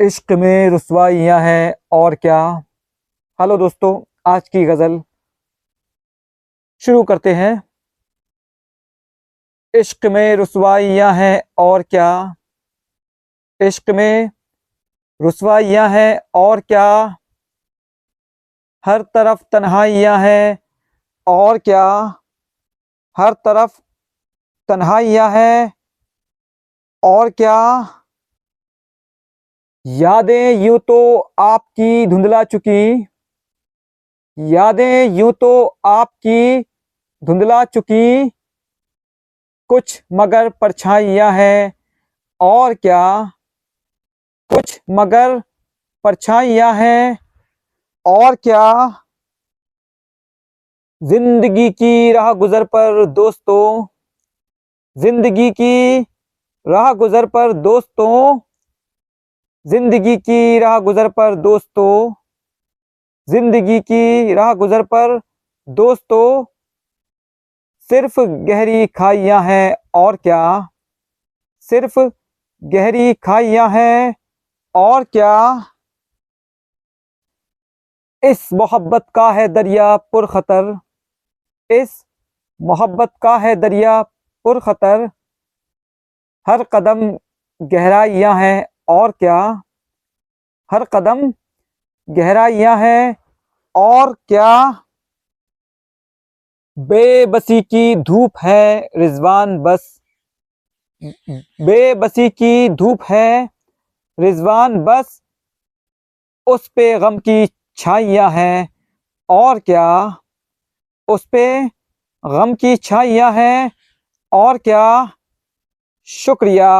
इश्क में रसवाइयाँ हैं और क्या। हेलो दोस्तों, आज की गज़ल शुरू करते हैं। इश्क में रसवाइयाँ हैं और क्या। इश्क में रसवाइयाँ हैं और क्या। हर तरफ़ तन्हाइयाँ हैं और क्या। हर तरफ़ तन्हाइयाँ हैं और क्या। यादें यूँ तो आपकी धुंधला चुकी, यादें यूँ तो आपकी धुंधला चुकी। कुछ मगर परछाइयाँ हैं और क्या, कुछ मगर परछाइयाँ हैं और क्या। ज़िंदगी की राह गुजर पर दोस्तों, ज़िंदगी की राह गुजर पर दोस्तों ज़िंदगी की राह गुजर पर दोस्तों, ज़िंदगी की राह गुजर पर दोस्तों, सिर्फ़ गहरी खाइयाँ हैं और क्या? सिर्फ़ गहरी खाइयाँ हैं और क्या? इस मोहब्बत का है दरिया पुरखतर, इस मोहब्बत का है दरिया पुरखतर, हर कदम गहराइयाँ हैं और क्या? हर कदम गहराइयाँ हैं और क्या बेबसी की धूप है रिजवान बस, बेबसी की धूप है रिजवान बस, उस पे गम की छाइयाँ हैं और क्या, उस पे गम की छाइयाँ हैं और क्या, शुक्रिया।